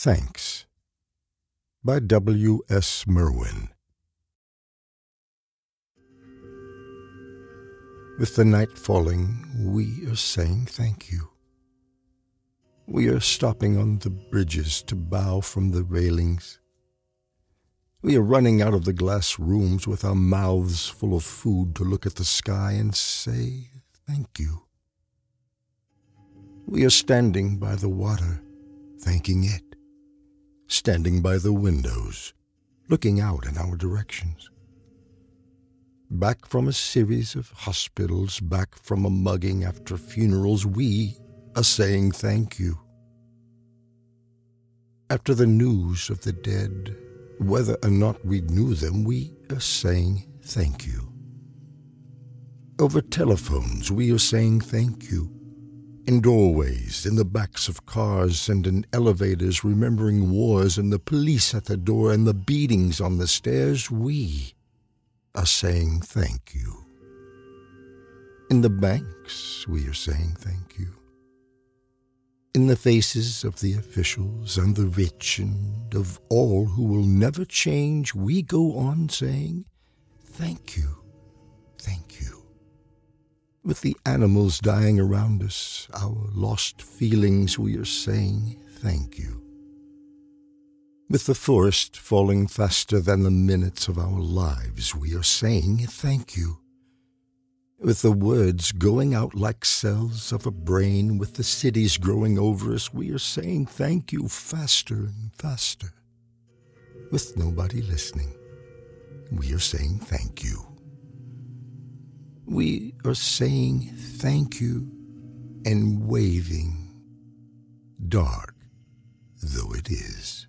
Thanks by W. S. Merwin. With the night falling, we are saying thank you. We are stopping on the bridges to bow from the railings. We are running out of the glass rooms with our mouths full of food to look at the sky and say thank you. We are standing by the water, thanking it standing by the windows, looking out in our directions. Back from a series of hospitals, back from a mugging after funerals, we are saying thank you. After the news of the dead, whether or not we knew them, we are saying thank you. Over telephones, we are saying thank you in doorways, in the backs of cars, and in elevators, remembering wars and the police at the door and the beatings on the stairs, we are saying thank you. In the banks, we are saying thank you. In the faces of the officials and the rich and of all who will never change, we go on saying thank you, with the animals dying around us, our lost feelings, we are saying thank you. With the forest falling faster than the minutes of our lives, we are saying thank you. With the words going out like cells of a brain, with the cities growing over us, we are saying thank you faster and faster. With nobody listening, we are saying thank you we are saying thank you and waving, dark though it is.